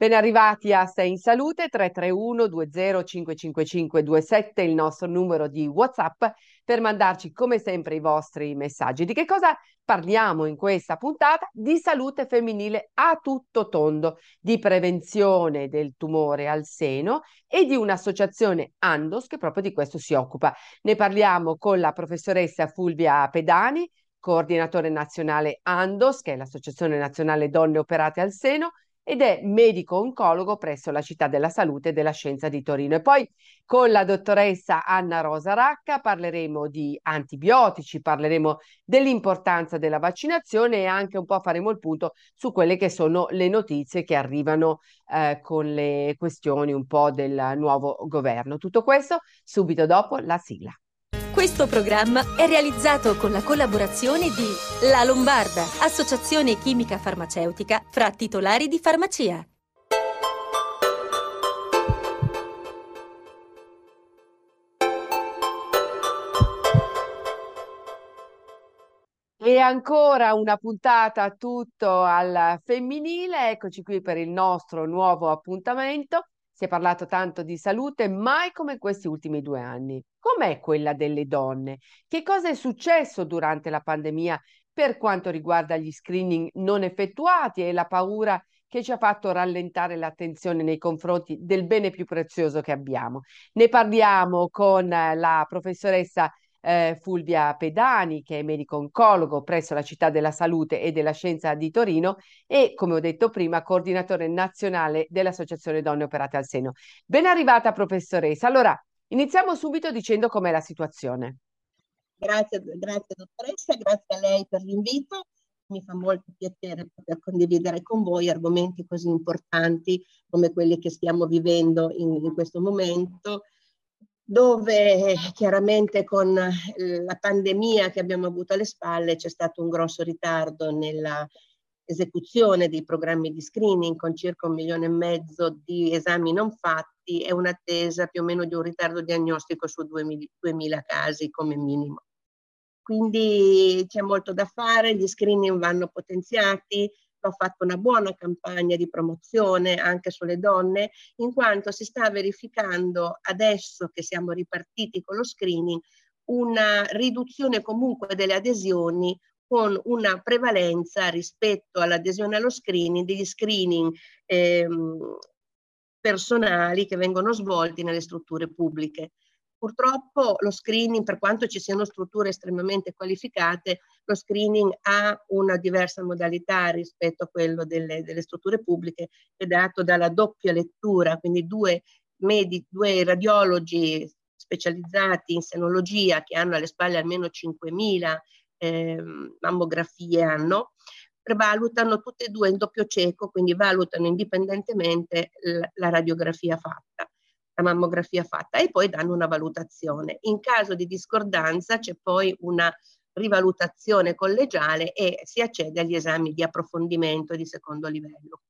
Ben arrivati a Sei in Salute 331 20 27 il nostro numero di WhatsApp per mandarci come sempre i vostri messaggi. Di che cosa parliamo in questa puntata? Di salute femminile a tutto tondo, di prevenzione del tumore al seno e di un'associazione Andos che proprio di questo si occupa. Ne parliamo con la professoressa Fulvia Pedani, coordinatore nazionale Andos, che è l'Associazione Nazionale Donne Operate al Seno, ed è medico-oncologo presso la Città della Salute e della Scienza di Torino. E poi con la dottoressa Anna Rosa Racca parleremo di antibiotici, parleremo dell'importanza della vaccinazione e anche un po' faremo il punto su quelle che sono le notizie che arrivano eh, con le questioni un po' del nuovo governo. Tutto questo subito dopo la sigla. Questo programma è realizzato con la collaborazione di La Lombarda, associazione chimica farmaceutica fra titolari di farmacia. E ancora una puntata tutto al femminile, eccoci qui per il nostro nuovo appuntamento. Si è parlato tanto di salute, mai come questi ultimi due anni. Com'è quella delle donne? Che cosa è successo durante la pandemia per quanto riguarda gli screening non effettuati e la paura che ci ha fatto rallentare l'attenzione nei confronti del bene più prezioso che abbiamo? Ne parliamo con la professoressa eh, Fulvia Pedani, che è medico-oncologo presso la Città della Salute e della Scienza di Torino e, come ho detto prima, coordinatore nazionale dell'Associazione Donne Operate al Seno. Ben arrivata, professoressa. Allora, iniziamo subito dicendo com'è la situazione. Grazie, grazie dottoressa, grazie a lei per l'invito. Mi fa molto piacere poter condividere con voi argomenti così importanti come quelli che stiamo vivendo in, in questo momento dove chiaramente con eh, la pandemia che abbiamo avuto alle spalle c'è stato un grosso ritardo nella esecuzione dei programmi di screening con circa un milione e mezzo di esami non fatti e un'attesa più o meno di un ritardo diagnostico su 2000 casi come minimo. Quindi c'è molto da fare, gli screening vanno potenziati, ho fatto una buona campagna di promozione anche sulle donne, in quanto si sta verificando adesso che siamo ripartiti con lo screening una riduzione comunque delle adesioni con una prevalenza rispetto all'adesione allo screening degli screening ehm, personali che vengono svolti nelle strutture pubbliche. Purtroppo lo screening, per quanto ci siano strutture estremamente qualificate, lo screening ha una diversa modalità rispetto a quello delle, delle strutture pubbliche, è dato dalla doppia lettura, quindi due, medi, due radiologi specializzati in senologia che hanno alle spalle almeno 5.000 eh, mammografie anno, prevalutano tutte e due in doppio cieco, quindi valutano indipendentemente la radiografia fatta la mammografia fatta e poi danno una valutazione. In caso di discordanza c'è poi una rivalutazione collegiale e si accede agli esami di approfondimento di secondo livello.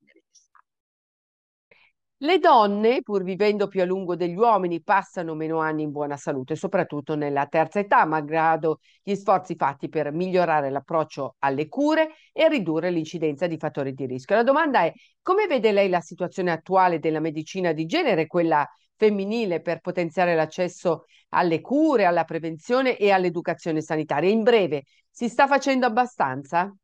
Le donne, pur vivendo più a lungo degli uomini, passano meno anni in buona salute, soprattutto nella terza età, malgrado gli sforzi fatti per migliorare l'approccio alle cure e ridurre l'incidenza di fattori di rischio. La domanda è come vede lei la situazione attuale della medicina di genere, quella femminile per potenziare l'accesso alle cure, alla prevenzione e all'educazione sanitaria. In breve, si sta facendo abbastanza?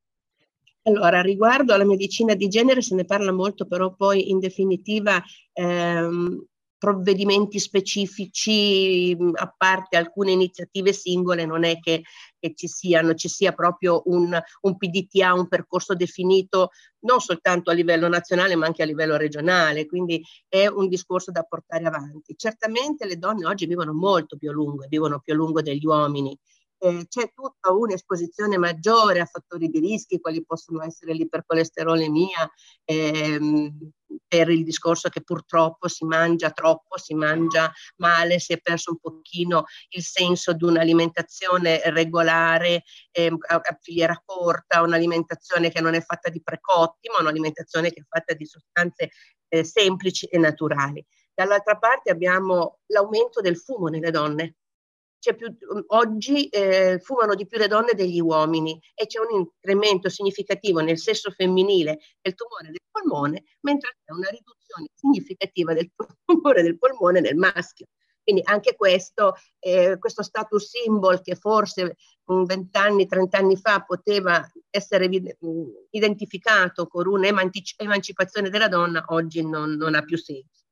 Allora, riguardo alla medicina di genere se ne parla molto, però poi in definitiva ehm, provvedimenti specifici, a parte alcune iniziative singole, non è che, che ci siano, ci sia proprio un, un, PDTA, un percorso definito non soltanto a livello nazionale ma anche a livello regionale, quindi è un discorso da portare avanti. Certamente le donne oggi vivono molto più a lungo, vivono più a lungo degli uomini, eh, c'è tutta un'esposizione maggiore a fattori di rischi, quali possono essere l'ipercolesterolemia, ehm, per il discorso che purtroppo si mangia troppo, si mangia male, si è perso un pochino il senso di un'alimentazione regolare, ehm, a, a filiera corta, un'alimentazione che non è fatta di precotti, ma un'alimentazione che è fatta di sostanze eh, semplici e naturali. Dall'altra parte abbiamo l'aumento del fumo nelle donne più, mm, oggi eh, fumano di più le donne degli uomini e c'è un incremento significativo nel sesso femminile del tumore del polmone, mentre c'è una riduzione significativa del tumore del polmone nel maschio. Quindi anche questo, eh, questo status symbol che forse vent'anni, trent'anni fa poteva essere mm, identificato con un'emancipazione della donna, oggi non, non ha più senso.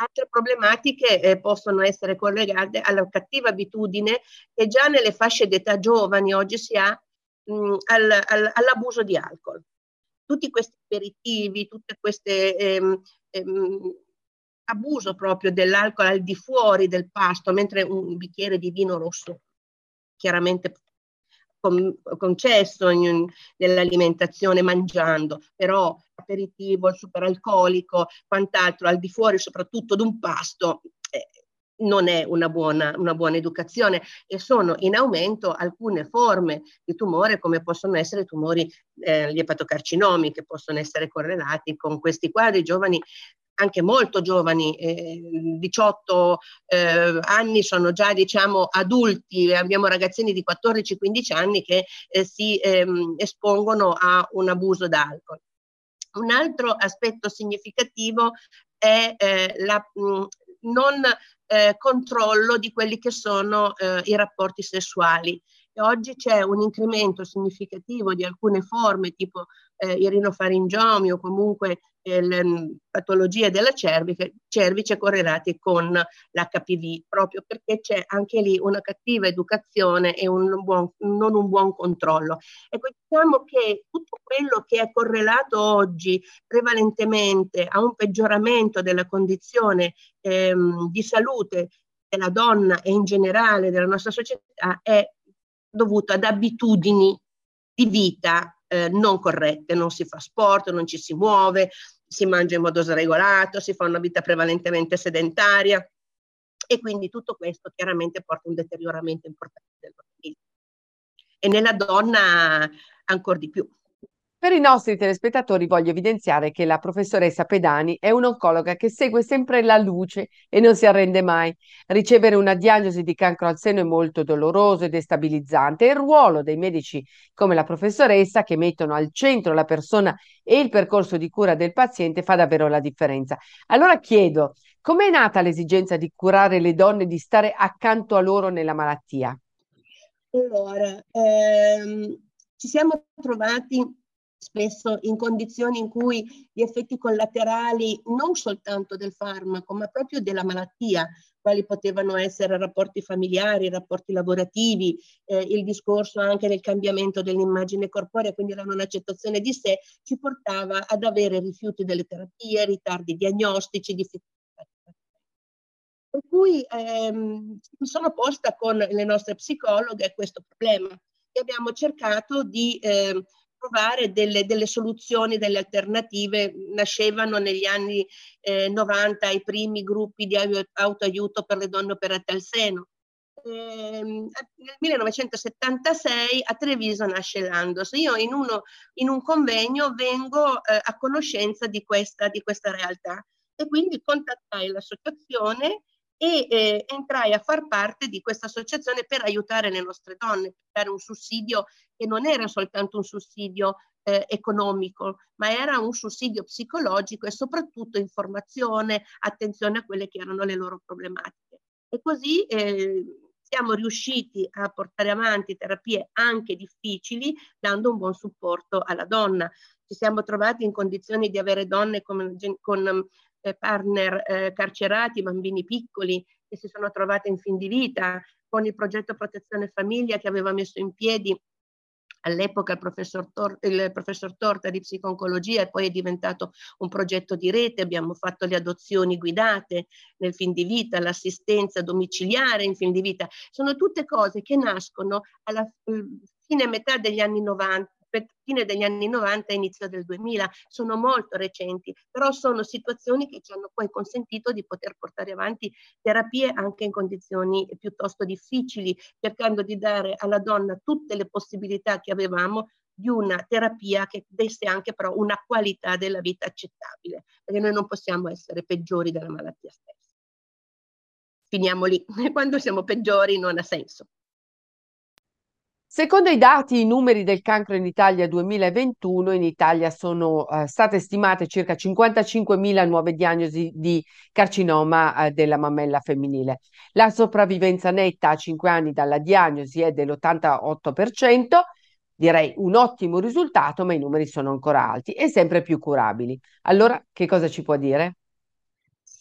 Altre problematiche eh, possono essere collegate alla cattiva abitudine che già nelle fasce d'età giovani oggi si ha mh, al, al, all'abuso di alcol. Tutti questi aperitivi, tutte queste ehm, ehm, abuso proprio dell'alcol al di fuori del pasto, mentre un bicchiere di vino rosso chiaramente concesso in, nell'alimentazione mangiando, però aperitivo, superalcolico, quant'altro, al di fuori soprattutto di un pasto, eh, non è una buona, una buona, educazione e sono in aumento alcune forme di tumore come possono essere tumori, eh, gli epatocarcinomi che possono essere correlati con questi quadri. Giovani anche molto giovani, eh, 18 eh, anni, sono già diciamo adulti, abbiamo ragazzini di 14-15 anni che eh, si ehm, espongono a un abuso d'alcol. Un altro aspetto significativo è eh, la mh, non eh, controllo di quelli che sono eh, i rapporti sessuali. E oggi c'è un incremento significativo di alcune forme tipo eh, il rinofaringiomio o comunque eh, le mm, patologie della cervice, cervice correlate con l'HPV, proprio perché c'è anche lì una cattiva educazione e un buon, non un buon controllo. Ecco, diciamo che tutto quello che è correlato oggi prevalentemente a un peggioramento della condizione ehm, di salute della donna e in generale della nostra società è dovuto ad abitudini di vita eh, non corrette, non si fa sport, non ci si muove, si mangia in modo sregolato, si fa una vita prevalentemente sedentaria e quindi tutto questo chiaramente porta a un deterioramento importante dell'organismo. E nella donna ancora di più. Per i nostri telespettatori voglio evidenziare che la professoressa Pedani è un'oncologa che segue sempre la luce e non si arrende mai. Ricevere una diagnosi di cancro al seno è molto doloroso e destabilizzante e il ruolo dei medici come la professoressa che mettono al centro la persona e il percorso di cura del paziente fa davvero la differenza. Allora chiedo, com'è nata l'esigenza di curare le donne, di stare accanto a loro nella malattia? Allora, ehm, ci siamo trovati spesso in condizioni in cui gli effetti collaterali non soltanto del farmaco, ma proprio della malattia, quali potevano essere rapporti familiari, rapporti lavorativi, eh, il discorso anche del cambiamento dell'immagine corporea, quindi la non accettazione di sé, ci portava ad avere rifiuti delle terapie, ritardi diagnostici, difficoltà. Per cui ehm, mi sono posta con le nostre psicologhe questo problema e abbiamo cercato di eh, trovare delle, delle, soluzioni, delle alternative. Nascevano negli anni eh, 90 i primi gruppi di autoaiuto per le donne operate al seno. Eh, nel 1976 a Treviso nasce l'Andos. Io in, uno, in un convegno vengo eh, a conoscenza di questa, di questa realtà e quindi contattai l'associazione e eh, entrai a far parte di questa associazione per aiutare le nostre donne, per dare un sussidio che non era soltanto un sussidio eh, economico, ma era un sussidio psicologico e soprattutto informazione, attenzione a quelle che erano le loro problematiche. E così eh, siamo riusciti a portare avanti terapie anche difficili, dando un buon supporto alla donna. Ci siamo trovati in condizioni di avere donne con, con partner eh, carcerati, bambini piccoli che si sono trovati in fin di vita, con il progetto Protezione Famiglia che aveva messo in piedi all'epoca il professor, Tor- il professor Torta di psiconcologia e poi è diventato un progetto di rete, abbiamo fatto le adozioni guidate nel fin di vita, l'assistenza domiciliare in fin di vita, sono tutte cose che nascono alla fine metà degli anni 90 fine degli anni 90 e inizio del 2000, sono molto recenti, però sono situazioni che ci hanno poi consentito di poter portare avanti terapie anche in condizioni piuttosto difficili, cercando di dare alla donna tutte le possibilità che avevamo di una terapia che desse anche però una qualità della vita accettabile, perché noi non possiamo essere peggiori della malattia stessa. finiamo lì. Quando siamo peggiori non ha senso. Secondo i dati, i numeri del cancro in Italia 2021, in Italia sono eh, state stimate circa 55.000 nuove diagnosi di carcinoma eh, della mammella femminile. La sopravvivenza netta a 5 anni dalla diagnosi è dell'88%, direi un ottimo risultato, ma i numeri sono ancora alti e sempre più curabili. Allora, che cosa ci può dire?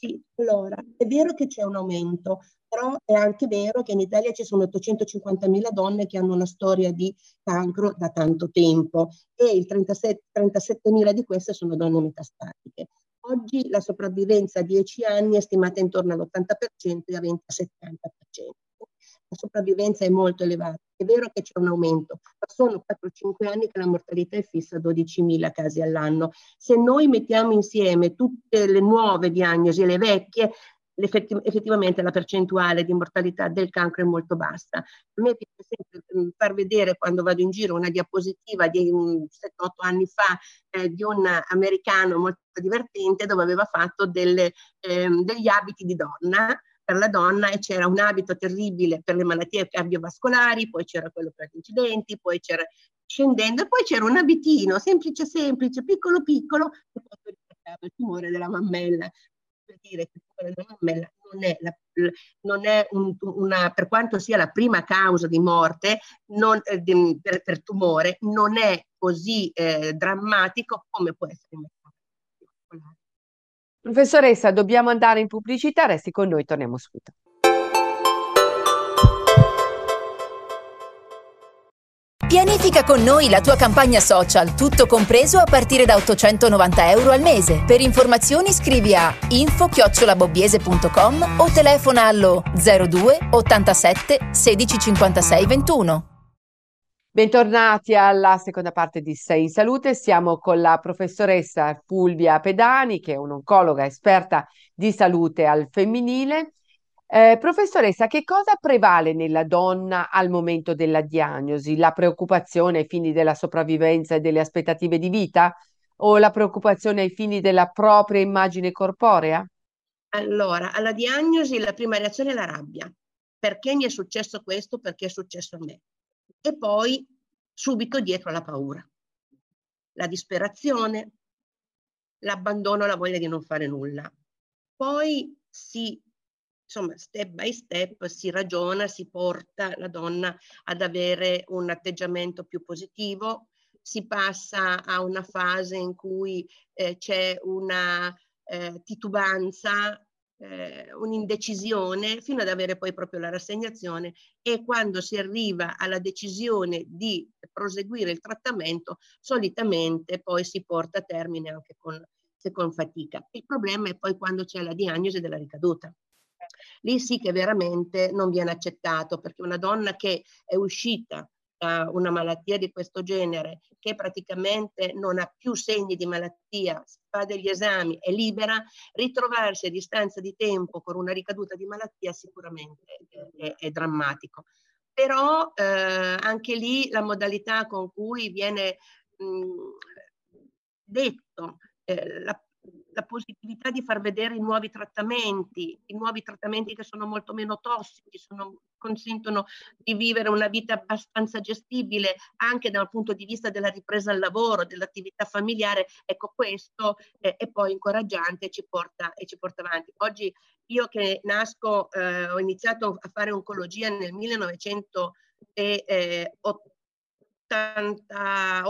Sì, allora, è vero che c'è un aumento, però è anche vero che in Italia ci sono 850.000 donne che hanno una storia di cancro da tanto tempo e il 37, 37.000 di queste sono donne metastatiche. Oggi la sopravvivenza a 10 anni è stimata intorno all'80% e a 20-70% la sopravvivenza è molto elevata. È vero che c'è un aumento, ma sono 4-5 anni che la mortalità è fissa a 12.000 casi all'anno. Se noi mettiamo insieme tutte le nuove diagnosi e le vecchie, effettivamente la percentuale di mortalità del cancro è molto bassa. A me piace sempre mm, far vedere quando vado in giro una diapositiva di 7-8 anni fa eh, di un americano molto divertente dove aveva fatto delle, eh, degli abiti di donna per la donna e c'era un abito terribile per le malattie cardiovascolari, poi c'era quello per gli incidenti, poi c'era scendendo e poi c'era un abitino semplice semplice, piccolo piccolo che poi ricordava il tumore della mammella. Per dire che il tumore della mammella non è, la, non è un, una, per quanto sia la prima causa di morte non, eh, per, per, tumore, non è così eh, drammatico come può essere. Professoressa, dobbiamo andare in pubblicità, resti con noi, torniamo subito. Pianifica con noi la tua campagna social, tutto compreso a partire da 890 euro al mese. Per informazioni scrivi a info-bobbiese.com o telefona allo 02 87 16 56 21. Bentornati alla seconda parte di Sei in Salute. Siamo con la professoressa Fulvia Pedani, che è un'oncologa esperta di salute al femminile. Eh, professoressa, che cosa prevale nella donna al momento della diagnosi? La preoccupazione ai fini della sopravvivenza e delle aspettative di vita o la preoccupazione ai fini della propria immagine corporea? Allora, alla diagnosi la prima reazione è la rabbia. Perché mi è successo questo? Perché è successo a me? E poi subito dietro la paura, la disperazione, l'abbandono, la voglia di non fare nulla. Poi si, insomma, step by step si ragiona, si porta la donna ad avere un atteggiamento più positivo, si passa a una fase in cui eh, c'è una eh, titubanza eh, un'indecisione fino ad avere poi proprio la rassegnazione e quando si arriva alla decisione di proseguire il trattamento solitamente poi si porta a termine anche con, con fatica. Il problema è poi quando c'è la diagnosi della ricaduta. Lì sì che veramente non viene accettato perché una donna che è uscita uh, una malattia di questo genere, che praticamente non ha più segni di malattia, fa degli esami, è libera, ritrovarsi a distanza di tempo con una ricaduta di malattia sicuramente è, è, drammatico. Però eh, anche lì la modalità con cui viene mh, detto eh, la la possibilità di far vedere i nuovi trattamenti, i nuovi trattamenti che sono molto meno tossici, sono, consentono di vivere una vita abbastanza gestibile anche dal punto di vista della ripresa al lavoro, dell'attività familiare, ecco questo eh, è poi incoraggiante e ci porta, e ci porta avanti. Oggi io che nasco, eh, ho iniziato a fare oncologia nel 1980,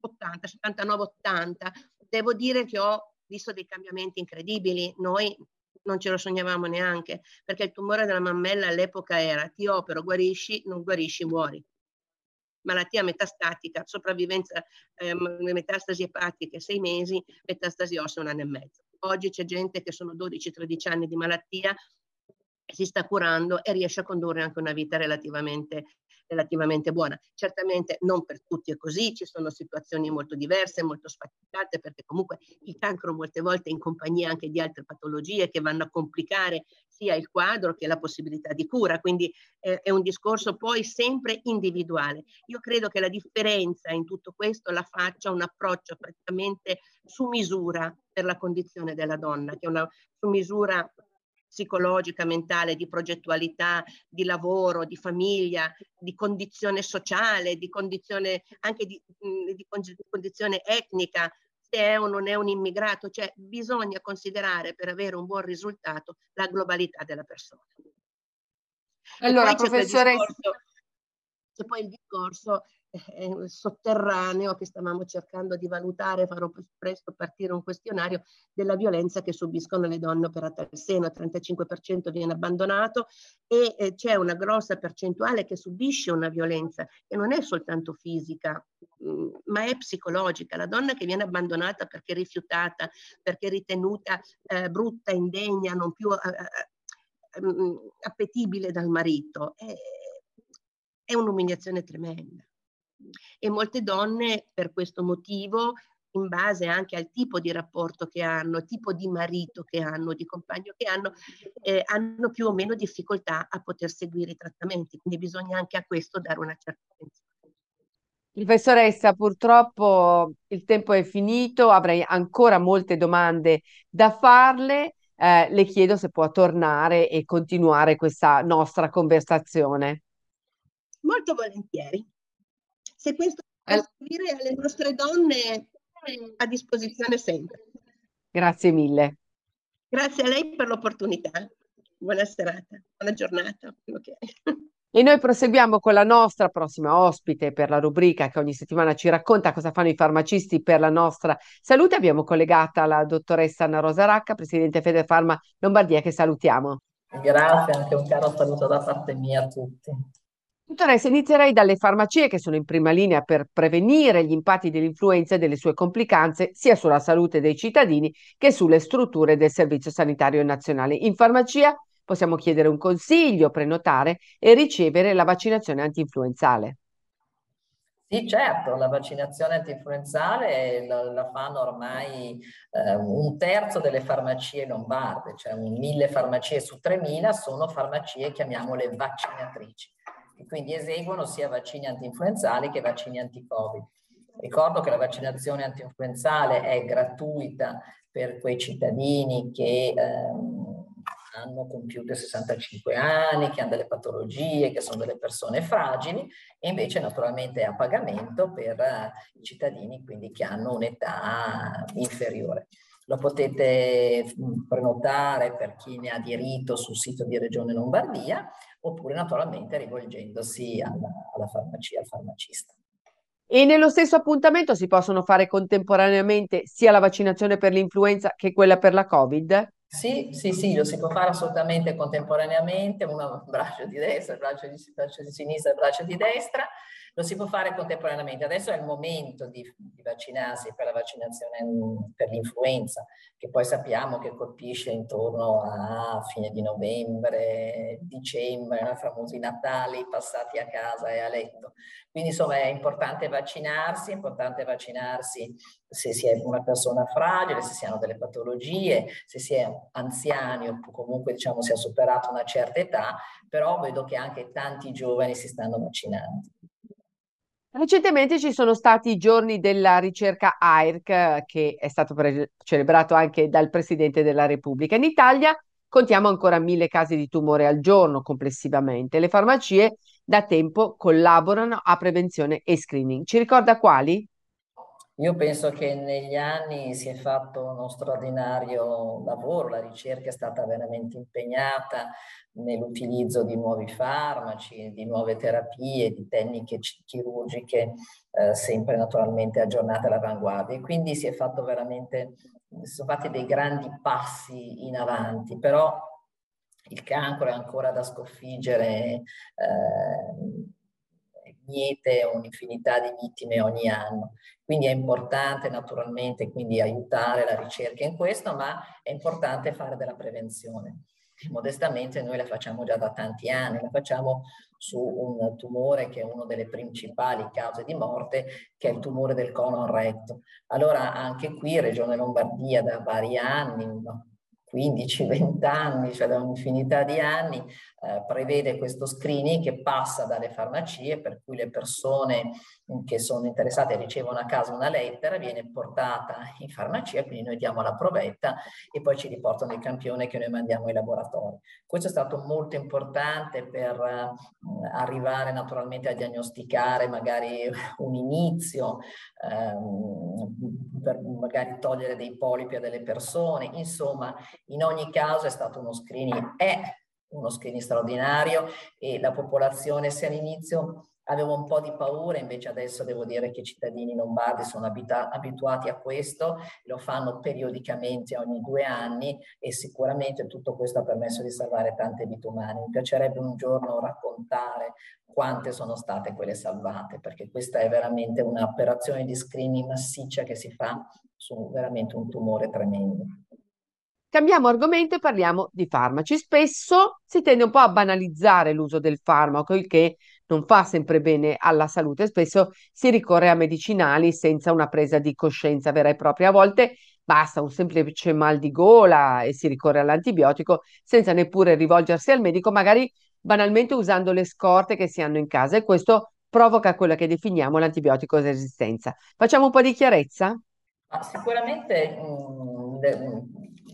80, 79, 80, devo dire che ho visto dei cambiamenti incredibili. Noi non ce lo sognavamo neanche, perché il tumore della mammella all'epoca era ti opero, guarisci, non guarisci, muori. Malattia metastatica, sopravvivenza, eh, metastasi epatiche sei mesi, metastasi ossea un anno e mezzo. Oggi c'è gente che sono 12-13 anni di malattia, si sta curando e riesce a condurre anche una vita relativamente relativamente buona. Certamente non per tutti è così, ci sono situazioni molto diverse, molto sfaticate, perché comunque il cancro molte volte è in compagnia anche di altre patologie che vanno a complicare sia il quadro che la possibilità di cura, quindi eh, è un discorso poi sempre individuale. Io credo che la differenza in tutto questo la faccia un approccio praticamente su misura per la condizione della donna, che è una su misura psicologica, mentale, di progettualità, di lavoro, di famiglia, di condizione sociale, di condizione anche di, di condizione etnica, se è o non è un immigrato, cioè bisogna considerare per avere un buon risultato la globalità della persona. Allora, professoressa... C'è poi il discorso eh, sotterraneo che stavamo cercando di valutare, farò presto partire un questionario della violenza che subiscono le donne operate al seno, il 35% viene abbandonato e eh, c'è una grossa percentuale che subisce una violenza che non è soltanto fisica, mh, mm, ma è psicologica. La donna che viene abbandonata perché rifiutata, perché ritenuta eh, brutta, indegna, non più eh, eh, mm, appetibile dal marito, è, è un'umiliazione tremenda e molte donne per questo motivo in base anche al tipo di rapporto che hanno, tipo di marito che hanno, di compagno che hanno, eh, hanno più o meno difficoltà a poter seguire i trattamenti, quindi bisogna anche a questo dare una certa attenzione. Professoressa, purtroppo il tempo è finito, avrei ancora molte domande da farle. Eh, le chiedo se può tornare e continuare questa nostra conversazione. Molto volentieri se questo può eh. servire alle nostre donne a disposizione sempre. Grazie mille. Grazie a lei per l'opportunità. Buona serata, buona giornata. Okay. E noi proseguiamo con la nostra prossima ospite per la rubrica che ogni settimana ci racconta cosa fanno i farmacisti per la nostra salute. Abbiamo collegata la dottoressa Anna Rosa Racca, presidente Federfarma Lombardia, che salutiamo. Grazie, anche un caro saluto da parte mia a tutti. Dottoressa, inizierei dalle farmacie che sono in prima linea per prevenire gli impatti dell'influenza e delle sue complicanze sia sulla salute dei cittadini che sulle strutture del Servizio Sanitario Nazionale. In farmacia possiamo chiedere un consiglio, prenotare e ricevere la vaccinazione antinfluenzale. Sì, certo, la vaccinazione antinfluenzale la, la fanno ormai eh, un terzo delle farmacie lombarde, cioè mille farmacie su 3.000 sono farmacie, chiamiamole vaccinatrici quindi eseguono sia vaccini antinfluenzali che vaccini anti-Covid. Ricordo che la vaccinazione antinfluenzale è gratuita per quei cittadini che ehm, hanno compiuto 65 anni, che hanno delle patologie, che sono delle persone fragili e invece naturalmente è a pagamento per eh, i cittadini quindi che hanno un'età inferiore. Lo potete prenotare per chi ne ha diritto sul sito di Regione Lombardia oppure naturalmente rivolgendosi alla, alla farmacia, al farmacista. E nello stesso appuntamento si possono fare contemporaneamente sia la vaccinazione per l'influenza che quella per la Covid? Sì, sì, sì, lo si può fare assolutamente contemporaneamente, uno braccio di destra, il braccio di, braccio di sinistra, il braccio di destra, lo si può fare contemporaneamente. Adesso è il momento di, di vaccinarsi per la vaccinazione per l'influenza, che poi sappiamo che colpisce intorno a fine di novembre, dicembre, i famosi Natali passati a casa e a letto. Quindi insomma è importante vaccinarsi, è importante vaccinarsi se si è una persona fragile, se si hanno delle patologie, se si è anziani o comunque diciamo si è superato una certa età, però vedo che anche tanti giovani si stanno vaccinando. Recentemente ci sono stati i giorni della ricerca AIRC che è stato pre- celebrato anche dal Presidente della Repubblica. In Italia contiamo ancora mille casi di tumore al giorno complessivamente. Le farmacie da tempo collaborano a prevenzione e screening. Ci ricorda quali? Io penso che negli anni si è fatto uno straordinario lavoro, la ricerca è stata veramente impegnata nell'utilizzo di nuovi farmaci, di nuove terapie, di tecniche chirurgiche, eh, sempre naturalmente aggiornate all'avanguardia. E quindi si è fatto veramente, sono fatti dei grandi passi in avanti, però il cancro è ancora da sconfiggere. Eh, miete un'infinità di vittime ogni anno. Quindi è importante naturalmente quindi aiutare la ricerca in questo, ma è importante fare della prevenzione. Modestamente noi la facciamo già da tanti anni, la facciamo su un tumore che è una delle principali cause di morte, che è il tumore del colon retto. Allora anche qui, Regione Lombardia, da vari anni, no? 15-20 anni, cioè da un'infinità di anni, eh, prevede questo screening che passa dalle farmacie, per cui le persone che sono interessate ricevono a casa una lettera, viene portata in farmacia, quindi noi diamo la provetta e poi ci riportano il campione che noi mandiamo ai laboratori. Questo è stato molto importante per eh, arrivare naturalmente a diagnosticare magari un inizio, ehm, per magari togliere dei polipi a delle persone, insomma in ogni caso è stato uno screening, è uno screening straordinario e la popolazione sia all'inizio avevo un po' di paura, invece adesso devo dire che i cittadini lombardi sono abita- abituati a questo, lo fanno periodicamente ogni due anni e sicuramente tutto questo ha permesso di salvare tante vite umane. Mi piacerebbe un giorno raccontare quante sono state quelle salvate, perché questa è veramente un'operazione di screening massiccia che si fa su veramente un tumore tremendo. Cambiamo argomento e parliamo di farmaci. Spesso si tende un po' a banalizzare l'uso del farmaco, il che non fa sempre bene alla salute. Spesso si ricorre a medicinali senza una presa di coscienza vera e propria. A volte basta un semplice mal di gola e si ricorre all'antibiotico senza neppure rivolgersi al medico, magari banalmente usando le scorte che si hanno in casa e questo provoca quella che definiamo l'antibiotico resistenza. Facciamo un po' di chiarezza? Sicuramente mh,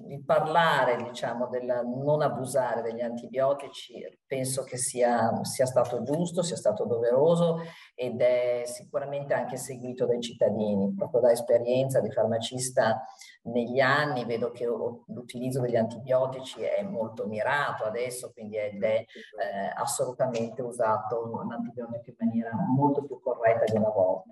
il parlare, diciamo, del non abusare degli antibiotici penso che sia, sia, stato giusto, sia stato doveroso ed è sicuramente anche seguito dai cittadini. Proprio da esperienza di farmacista negli anni vedo che l'utilizzo degli antibiotici è molto mirato adesso, quindi ed è eh, assolutamente usato un antibiotico in maniera molto più corretta di una volta.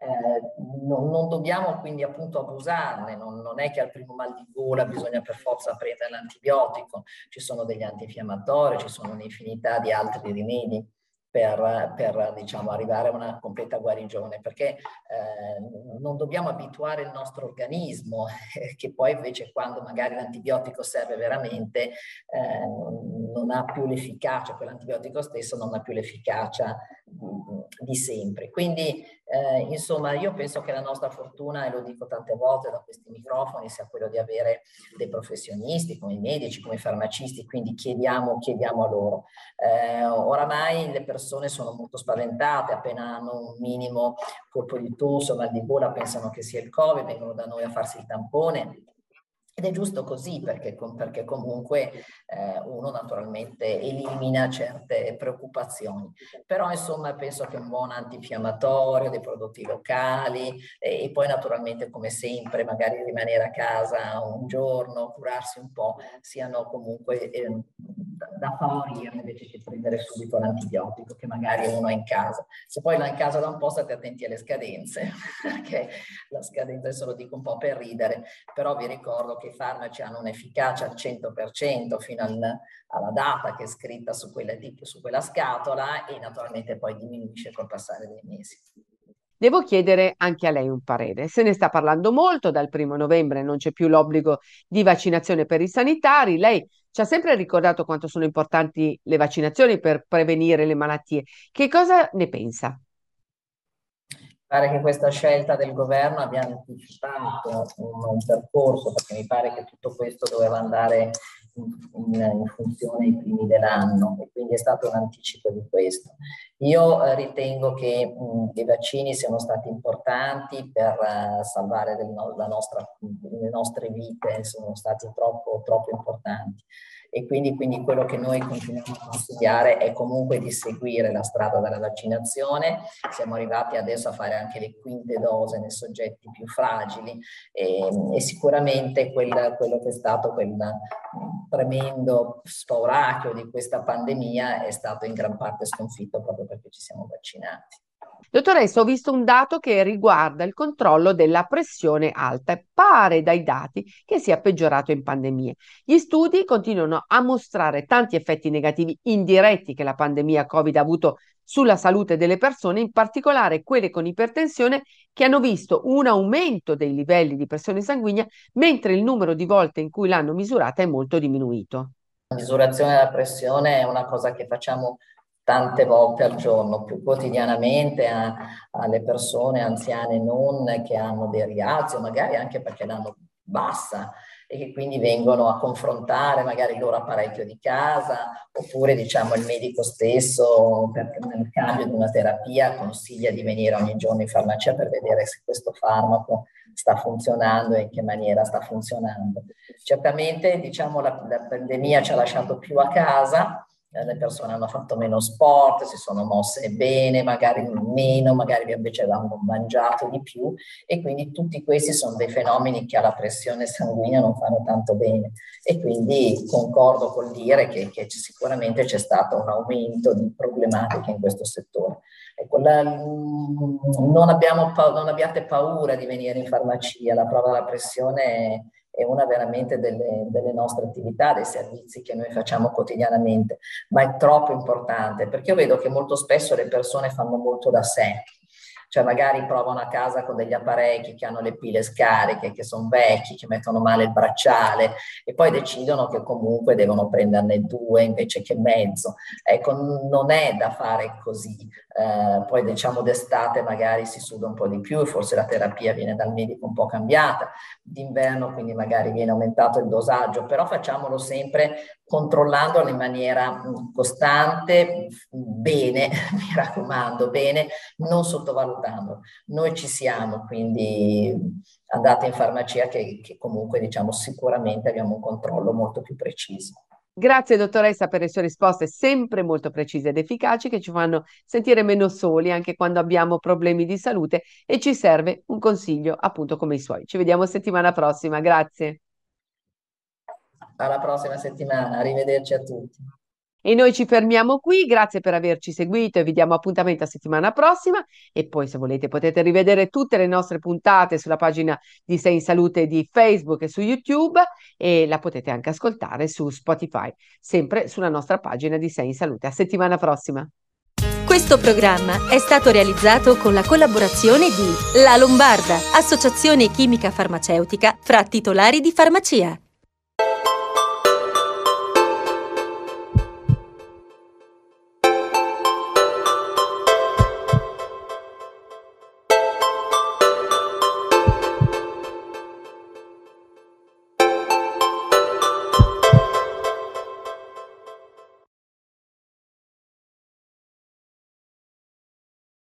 Eh, non, non, dobbiamo quindi appunto abusarne, non, non, è che al primo mal di gola bisogna per forza prendere l'antibiotico, ci sono degli antinfiammatori, ci sono un'infinità di altri rimedi per, per diciamo, arrivare a una completa guarigione, perché eh, non dobbiamo abituare il nostro organismo, eh, che poi invece quando magari l'antibiotico serve veramente eh, non ha più l'efficacia, quell'antibiotico stesso non ha più l'efficacia di, di sempre. Quindi eh, insomma, io penso che la nostra fortuna, e lo dico tante volte da questi microfoni, sia quello di avere dei professionisti come i medici, come i farmacisti, quindi chiediamo, chiediamo a loro. Eh, oramai le persone sono molto spaventate, appena hanno un minimo colpo di tosse o mal di gola pensano che sia il Covid, vengono da noi a farsi il tampone ed è giusto così perché, perché comunque eh, uno naturalmente elimina certe preoccupazioni. Però insomma penso che un buon antinfiammatorio, dei prodotti locali e, e poi naturalmente come sempre magari rimanere a casa un giorno, curarsi un po', siano comunque eh, da favorire invece che prendere subito l'antibiotico che magari uno ha in casa. Se poi l'ha in casa da un po' state attenti alle scadenze, perché la scadenza adesso lo dico un po' per ridere, però vi ricordo che i farmaci hanno un'efficacia al 100% fino al, alla data che è scritta su quella, su quella scatola e naturalmente poi diminuisce col passare dei mesi. Devo chiedere anche a lei un parere. Se ne sta parlando molto, dal primo novembre non c'è più l'obbligo di vaccinazione per i sanitari. Lei ci ha sempre ricordato quanto sono importanti le vaccinazioni per prevenire le malattie. Che cosa ne pensa? Pare che questa scelta del governo abbia anticipato un, un, percorso, perché mi pare che tutto questo doveva andare in, in, funzione ai primi dell'anno e quindi è stato un anticipo di questo. Io eh, ritengo che mh, i vaccini siano stati importanti per uh, salvare no, nostra, le nostre vite, sono stati troppo, troppo importanti e quindi, quindi quello che noi continuiamo a consigliare è comunque di seguire la strada della vaccinazione. Siamo arrivati adesso a fare anche le quinte dose nei soggetti più fragili e, e sicuramente quel, quello che è stato quel tremendo spauracchio di questa pandemia è stato in gran parte sconfitto proprio perché ci siamo vaccinati. Dottoressa, ho visto un dato che riguarda il controllo della pressione alta e pare dai dati che sia peggiorato in pandemie. Gli studi continuano a mostrare tanti effetti negativi indiretti che la pandemia Covid ha avuto sulla salute delle persone, in particolare quelle con ipertensione che hanno visto un aumento dei livelli di pressione sanguigna, mentre il numero di volte in cui l'hanno misurata è molto diminuito. La misurazione della pressione è una cosa che facciamo tante volte al giorno, più quotidianamente a, alle persone anziane non che hanno dei rialzi o magari anche perché l'hanno bassa e che quindi vengono a confrontare magari il loro apparecchio di casa oppure diciamo il medico stesso perché nel cambio di una terapia consiglia di venire ogni giorno in farmacia per vedere se questo farmaco sta funzionando e in che maniera sta funzionando. Certamente diciamo la, la pandemia ci ha lasciato più a casa, le persone hanno fatto meno sport, si sono mosse bene, magari meno, magari invece hanno mangiato di più e quindi tutti questi sono dei fenomeni che alla pressione sanguigna non fanno tanto bene e quindi concordo col dire che, che sicuramente c'è stato un aumento di problematiche in questo settore. Ecco, la, non, abbiamo, non abbiate paura di venire in farmacia, la prova della pressione è è una veramente delle, delle, nostre attività, dei servizi che noi facciamo quotidianamente, ma è troppo importante perché io vedo che molto spesso le persone fanno molto da sé cioè magari provano a casa con degli apparecchi che hanno le pile scariche, che sono vecchi, che mettono male il bracciale e poi decidono che comunque devono prenderne due invece che mezzo. Ecco, non è da fare così. Eh, poi diciamo d'estate magari si suda un po' di più, forse la terapia viene dal medico un po' cambiata, d'inverno quindi magari viene aumentato il dosaggio, però facciamolo sempre controllandolo in maniera mm, costante, bene, mi raccomando, bene, non sottovalutando. Noi ci siamo, quindi andate in farmacia che, che comunque diciamo sicuramente abbiamo un controllo molto più preciso. Grazie dottoressa per le sue risposte sempre molto precise ed efficaci che ci fanno sentire meno soli anche quando abbiamo problemi di salute e ci serve un consiglio appunto come i suoi. Ci vediamo settimana prossima, grazie. Alla prossima settimana, arrivederci a tutti. E noi ci fermiamo qui, grazie per averci seguito e vi diamo appuntamento a settimana prossima e poi se volete potete rivedere tutte le nostre puntate sulla pagina di Sei in Salute di Facebook e su YouTube e la potete anche ascoltare su Spotify, sempre sulla nostra pagina di Sei in Salute. A settimana prossima. Questo programma è stato realizzato con la collaborazione di La Lombarda, associazione chimica farmaceutica fra titolari di farmacia.